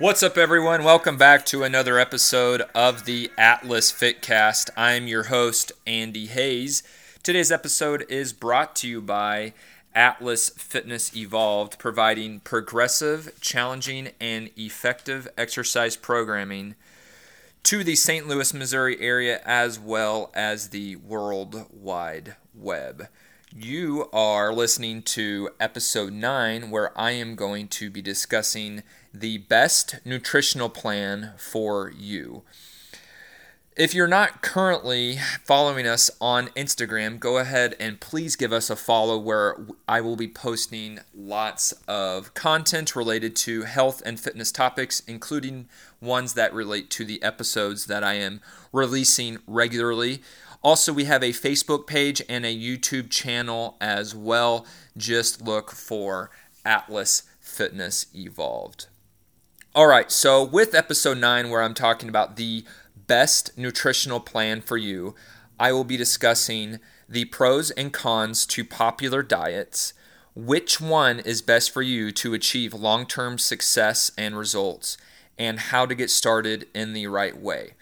What's up, everyone? Welcome back to another episode of the Atlas Fitcast. I'm your host, Andy Hayes. Today's episode is brought to you by Atlas Fitness Evolved, providing progressive, challenging, and effective exercise programming to the St. Louis, Missouri area as well as the World Wide Web. You are listening to episode 9, where I am going to be discussing the best nutritional plan for you. If you're not currently following us on Instagram, go ahead and please give us a follow where I will be posting lots of content related to health and fitness topics, including ones that relate to the episodes that I am releasing regularly. Also, we have a Facebook page and a YouTube channel as well. Just look for Atlas Fitness Evolved. All right, so with episode 9, where I'm talking about the best nutritional plan for you, I will be discussing the pros and cons to popular diets, which one is best for you to achieve long term success and results, and how to get started in the right way.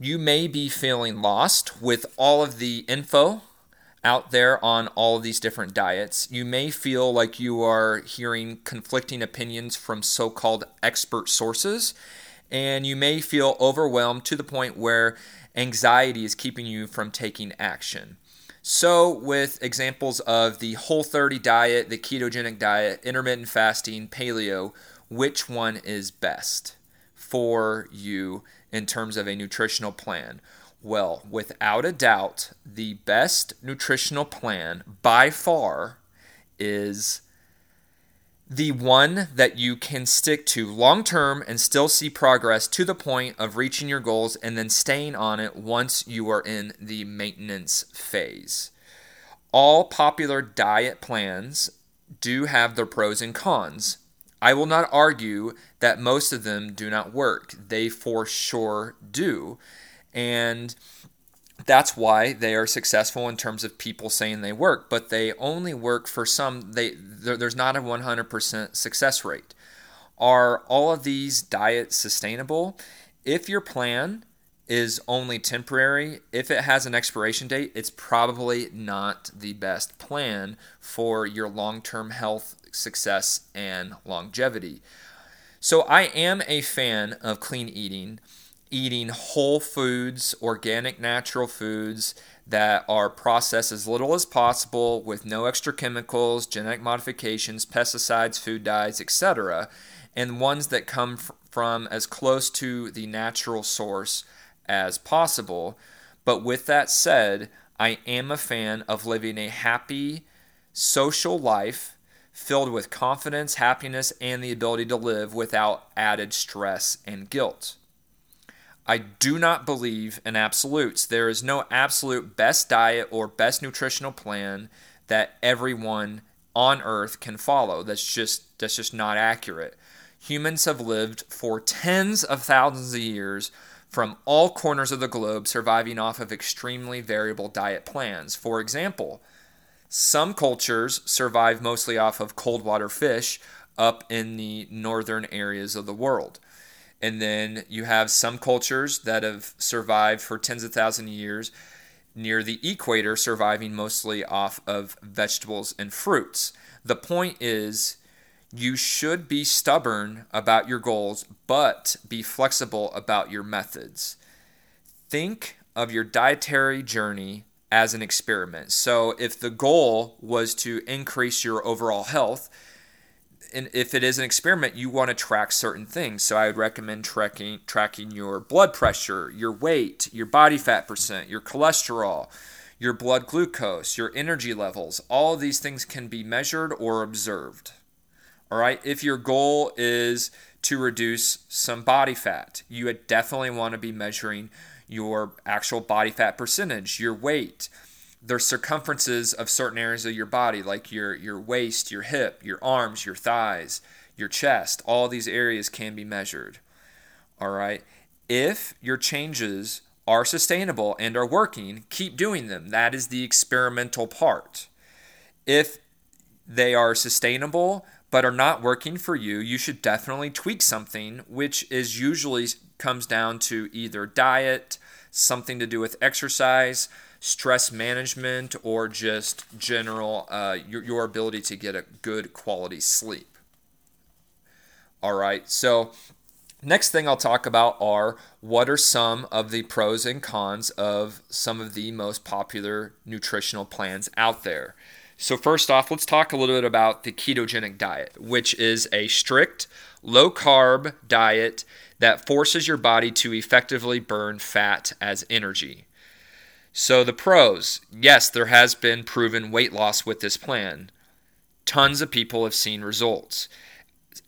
You may be feeling lost with all of the info out there on all of these different diets. You may feel like you are hearing conflicting opinions from so called expert sources and you may feel overwhelmed to the point where anxiety is keeping you from taking action. So, with examples of the whole 30 diet, the ketogenic diet, intermittent fasting, paleo, which one is best for you in terms of a nutritional plan? Well, without a doubt, the best nutritional plan by far is the one that you can stick to long term and still see progress to the point of reaching your goals and then staying on it once you are in the maintenance phase. All popular diet plans do have their pros and cons. I will not argue that most of them do not work, they for sure do. And that's why they are successful in terms of people saying they work, but they only work for some. They there's not a 100% success rate. Are all of these diets sustainable? If your plan is only temporary, if it has an expiration date, it's probably not the best plan for your long-term health success and longevity. So I am a fan of clean eating eating whole foods, organic, natural foods that are processed as little as possible with no extra chemicals, genetic modifications, pesticides, food dyes, etc., and ones that come from as close to the natural source as possible. But with that said, I am a fan of living a happy social life filled with confidence, happiness, and the ability to live without added stress and guilt. I do not believe in absolutes. There is no absolute best diet or best nutritional plan that everyone on earth can follow. That's just that's just not accurate. Humans have lived for tens of thousands of years from all corners of the globe surviving off of extremely variable diet plans. For example, some cultures survive mostly off of cold water fish up in the northern areas of the world. And then you have some cultures that have survived for tens of thousands of years near the equator, surviving mostly off of vegetables and fruits. The point is, you should be stubborn about your goals, but be flexible about your methods. Think of your dietary journey as an experiment. So, if the goal was to increase your overall health, and if it is an experiment, you want to track certain things. So I would recommend tracking tracking your blood pressure, your weight, your body fat percent, your cholesterol, your blood glucose, your energy levels. All of these things can be measured or observed. All right. If your goal is to reduce some body fat, you would definitely want to be measuring your actual body fat percentage, your weight there's circumferences of certain areas of your body, like your your waist, your hip, your arms, your thighs, your chest. All these areas can be measured. All right. If your changes are sustainable and are working, keep doing them. That is the experimental part. If they are sustainable but are not working for you, you should definitely tweak something, which is usually comes down to either diet, something to do with exercise, stress management, or just general uh, your, your ability to get a good quality sleep. All right, so next thing I'll talk about are what are some of the pros and cons of some of the most popular nutritional plans out there. So, first off, let's talk a little bit about the ketogenic diet, which is a strict, low carb diet that forces your body to effectively burn fat as energy. So, the pros yes, there has been proven weight loss with this plan. Tons of people have seen results.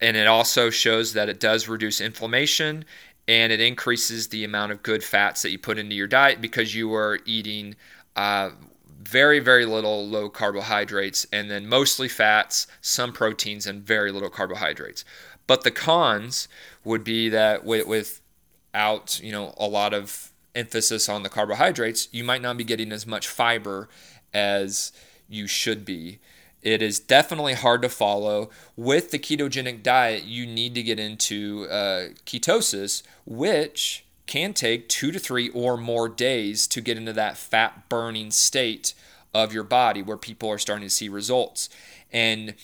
And it also shows that it does reduce inflammation and it increases the amount of good fats that you put into your diet because you are eating uh, very, very little low carbohydrates, and then mostly fats, some proteins, and very little carbohydrates. But the cons would be that with, without you know a lot of emphasis on the carbohydrates, you might not be getting as much fiber as you should be. It is definitely hard to follow. With the ketogenic diet, you need to get into uh, ketosis, which can take two to three or more days to get into that fat burning state of your body where people are starting to see results. And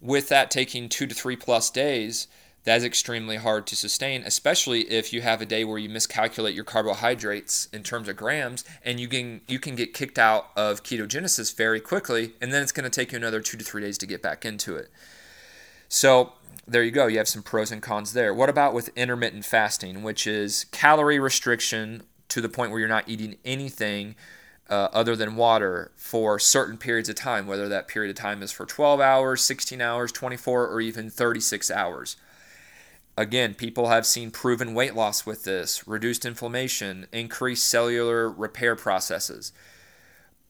with that taking two to three plus days, that's extremely hard to sustain, especially if you have a day where you miscalculate your carbohydrates in terms of grams and you can you can get kicked out of ketogenesis very quickly and then it's going to take you another 2 to 3 days to get back into it. So, there you go. You have some pros and cons there. What about with intermittent fasting, which is calorie restriction to the point where you're not eating anything uh, other than water for certain periods of time, whether that period of time is for 12 hours, 16 hours, 24, or even 36 hours. Again, people have seen proven weight loss with this, reduced inflammation, increased cellular repair processes.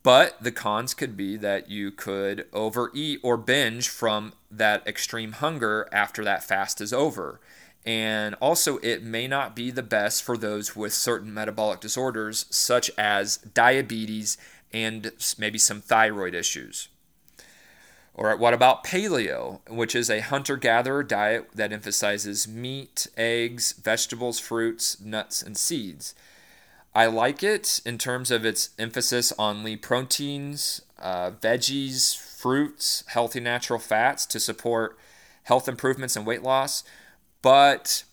But the cons could be that you could overeat or binge from that extreme hunger after that fast is over. And also, it may not be the best for those with certain metabolic disorders, such as diabetes and maybe some thyroid issues. All right, what about paleo, which is a hunter gatherer diet that emphasizes meat, eggs, vegetables, fruits, nuts, and seeds? I like it in terms of its emphasis on lean proteins, uh, veggies, fruits, healthy natural fats to support health improvements and weight loss. But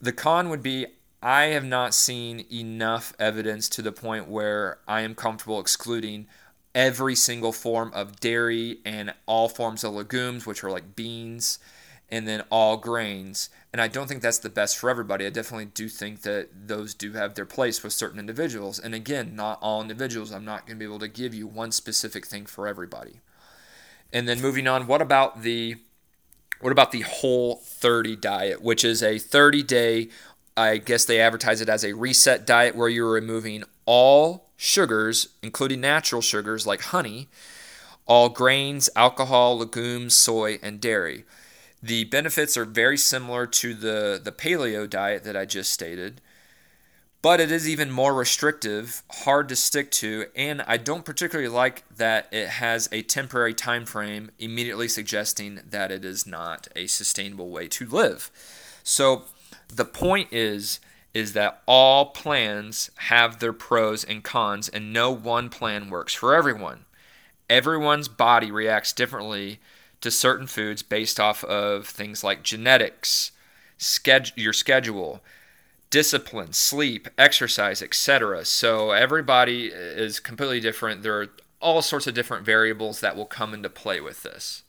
the con would be I have not seen enough evidence to the point where I am comfortable excluding every single form of dairy and all forms of legumes, which are like beans, and then all grains. And I don't think that's the best for everybody. I definitely do think that those do have their place with certain individuals. And again, not all individuals. I'm not going to be able to give you one specific thing for everybody. And then moving on, what about the what about the whole 30 diet, which is a 30 day I guess they advertise it as a reset diet where you're removing all sugars, including natural sugars like honey, all grains, alcohol, legumes, soy, and dairy. The benefits are very similar to the, the paleo diet that I just stated, but it is even more restrictive, hard to stick to, and I don't particularly like that it has a temporary time frame immediately suggesting that it is not a sustainable way to live. So the point is is that all plans have their pros and cons and no one plan works for everyone. Everyone's body reacts differently to certain foods based off of things like genetics, schedule, your schedule, discipline, sleep, exercise, etc. So everybody is completely different. There are all sorts of different variables that will come into play with this.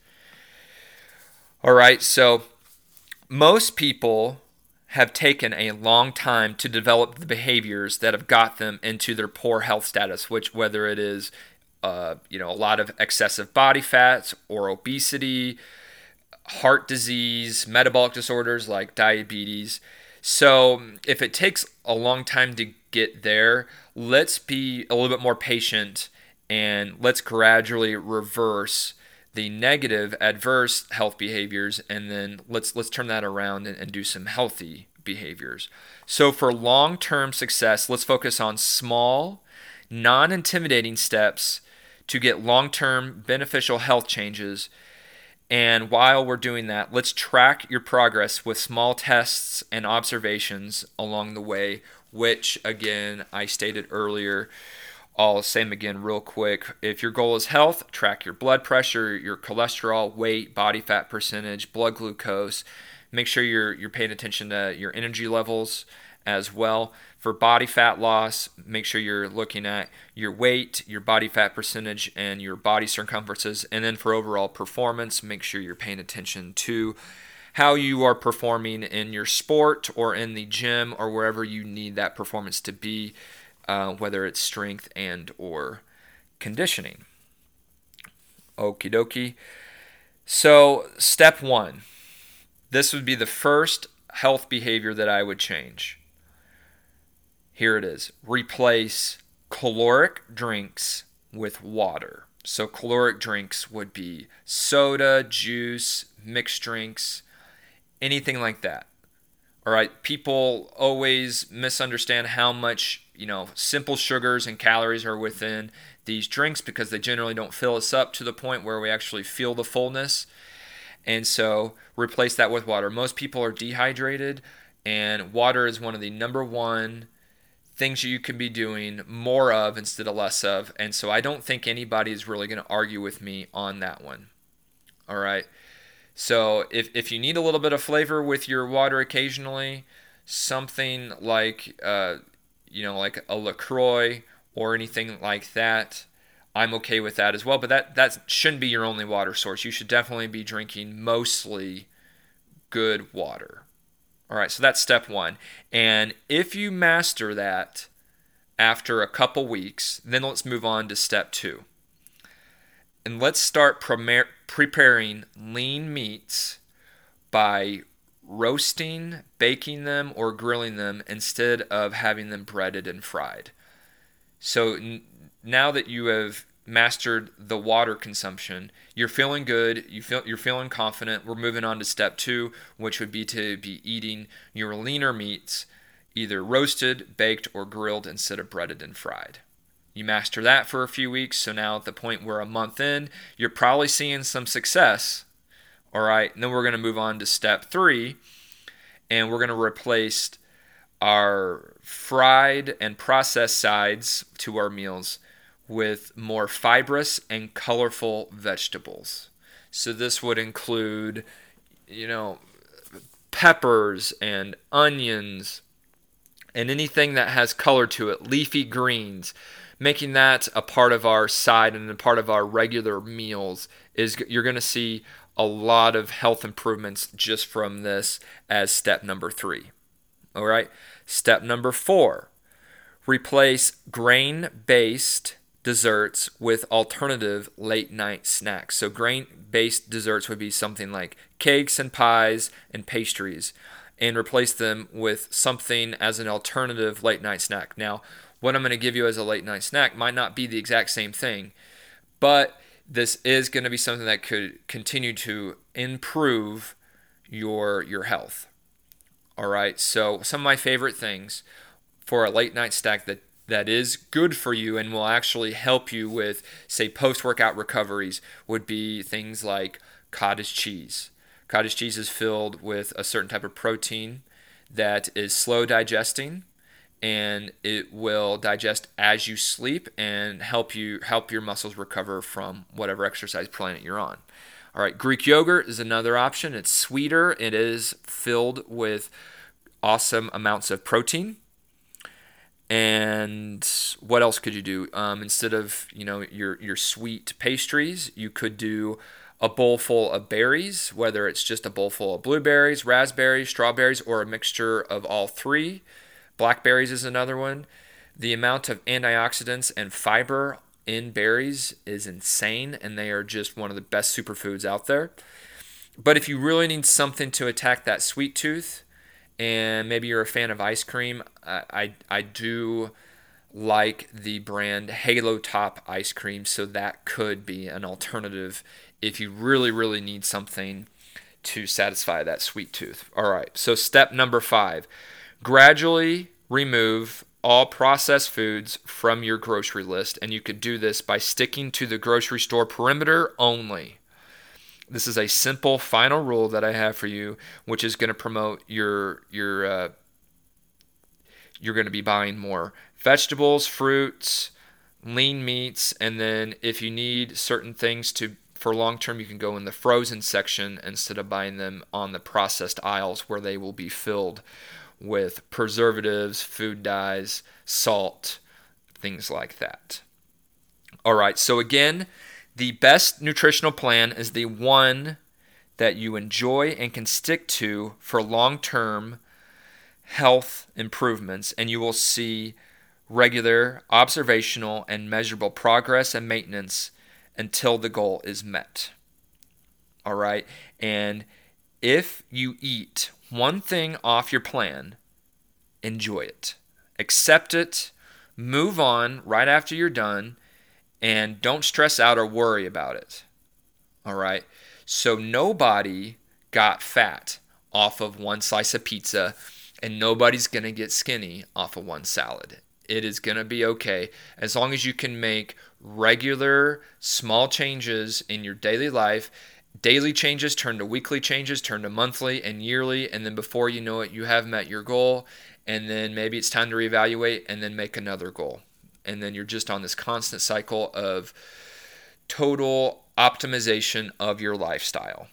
All right, so most people have taken a long time to develop the behaviors that have got them into their poor health status, which whether it is uh, you know a lot of excessive body fats or obesity, heart disease, metabolic disorders like diabetes. So if it takes a long time to get there, let's be a little bit more patient and let's gradually reverse the negative adverse health behaviors and then let's let's turn that around and, and do some healthy behaviors. So for long-term success, let's focus on small, non-intimidating steps to get long-term beneficial health changes And while we're doing that, let's track your progress with small tests and observations along the way, which again, I stated earlier. I'll say them again real quick. If your goal is health, track your blood pressure, your cholesterol, weight, body fat percentage, blood glucose. Make sure you're you're paying attention to your energy levels as well. For body fat loss, make sure you're looking at your weight, your body fat percentage, and your body circumferences. And then for overall performance, make sure you're paying attention to how you are performing in your sport or in the gym or wherever you need that performance to be, uh, whether it's strength and or conditioning. Okie dokie. So step one, this would be the first health behavior that I would change. Here it is replace caloric drinks with water. So, caloric drinks would be soda, juice, mixed drinks, anything like that. All right, people always misunderstand how much, you know, simple sugars and calories are within these drinks because they generally don't fill us up to the point where we actually feel the fullness. And so, replace that with water. Most people are dehydrated, and water is one of the number one things you can be doing more of instead of less of. And so I don't think anybody is really going to argue with me on that one. All right. So if, if you need a little bit of flavor with your water occasionally, something like, uh, you know, like a LaCroix or anything like that, I'm okay with that as well. But that, that shouldn't be your only water source. You should definitely be drinking mostly good water. All right, so that's step one. And if you master that after a couple weeks, then let's move on to step two. And let's start preparing lean meats by roasting, baking them, or grilling them instead of having them breaded and fried. So n- now that you have mastered the water consumption, you're feeling good, you feel you're feeling confident. We're moving on to step 2, which would be to be eating your leaner meats either roasted, baked or grilled instead of breaded and fried. You master that for a few weeks, so now at the point where a month in, you're probably seeing some success. All right, and then we're going to move on to step 3 and we're going to replace our fried and processed sides to our meals with more fibrous and colorful vegetables. So this would include, you know, peppers and onions and anything that has color to it, leafy greens, making that a part of our side and a part of our regular meals is you're going to see a lot of health improvements just from this as step number 3. All right? Step number 4. Replace grain-based desserts with alternative late night snacks. So, grain based desserts would be something like cakes and pies and pastries, and replace them with something as an alternative late night snack. Now, what I'm going to give you as a late night snack might not be the exact same thing, but this is going to be something that could continue to improve your your health. All right. So some of my favorite things for a late night snack that that is good for you and will actually help you with, say, post workout recoveries would be things like cottage cheese. Cottage cheese is filled with a certain type of protein that is slow digesting and it will digest as you sleep and help you help your muscles recover from whatever exercise planet you're on. All right, Greek yogurt is another option. It's sweeter. It is filled with awesome amounts of protein and what else could you do? Um, instead of you know your your sweet pastries, you could do a bowl full of berries, whether it's just a bowl full of blueberries, raspberries, strawberries, or a mixture of all three. Blackberries is another one. The amount of antioxidants and fiber in berries is insane, and they are just one of the best superfoods out there. But if you really need something to attack that sweet tooth, and maybe you're a fan of ice cream, I, I, I do like the brand Halo Top ice cream, so that could be an alternative if you really, really need something to satisfy that sweet tooth. All right, so step number five gradually remove all processed foods from your grocery list, and you could do this by sticking to the grocery store perimeter only. This is a simple final rule that I have for you, which is going to promote your your uh, you're going to be buying more vegetables, fruits, lean meats, and then if you need certain things to for long term, you can go in the frozen section instead of buying them on the processed aisles where they will be filled with preservatives, food dyes, salt, things like that. All right, so again, the best nutritional plan is the one that you enjoy and can stick to for long term health improvements, and you will see regular, observational, and measurable progress and maintenance until the goal is met. All right, and if you eat one thing off your plan, enjoy it, accept it, move on right after you're done, and don't stress out or worry about it. All right, so nobody got fat off of one slice of pizza and nobody's going to get skinny off of one salad. It is going to be okay as long as you can make regular small changes in your daily life. Daily changes turn to weekly changes, turn to monthly and yearly, and then before you know it, you have met your goal. And then maybe it's time to reevaluate and then make another goal. And then you're just on this constant cycle of total optimization of your lifestyle.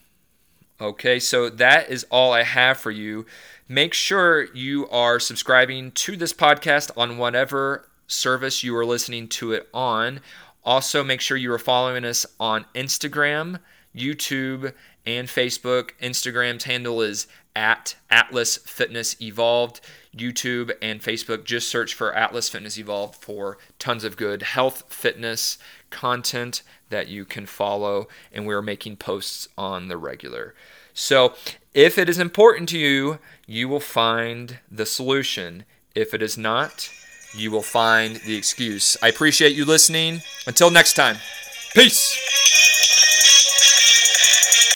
Okay, so that is all I have for you. Make sure you are subscribing to this podcast on whatever service you are listening to it on. Also, make sure you are following us on Instagram, YouTube, and Facebook. Instagram's handle is at Atlas Fitness Evolved. YouTube and Facebook, just search for Atlas Fitness Evolved for tons of good health, fitness content that you can follow. And we're making posts on the regular. So, if it is important to you, you will find the solution. If it is not, you will find the excuse. I appreciate you listening. Until next time, peace.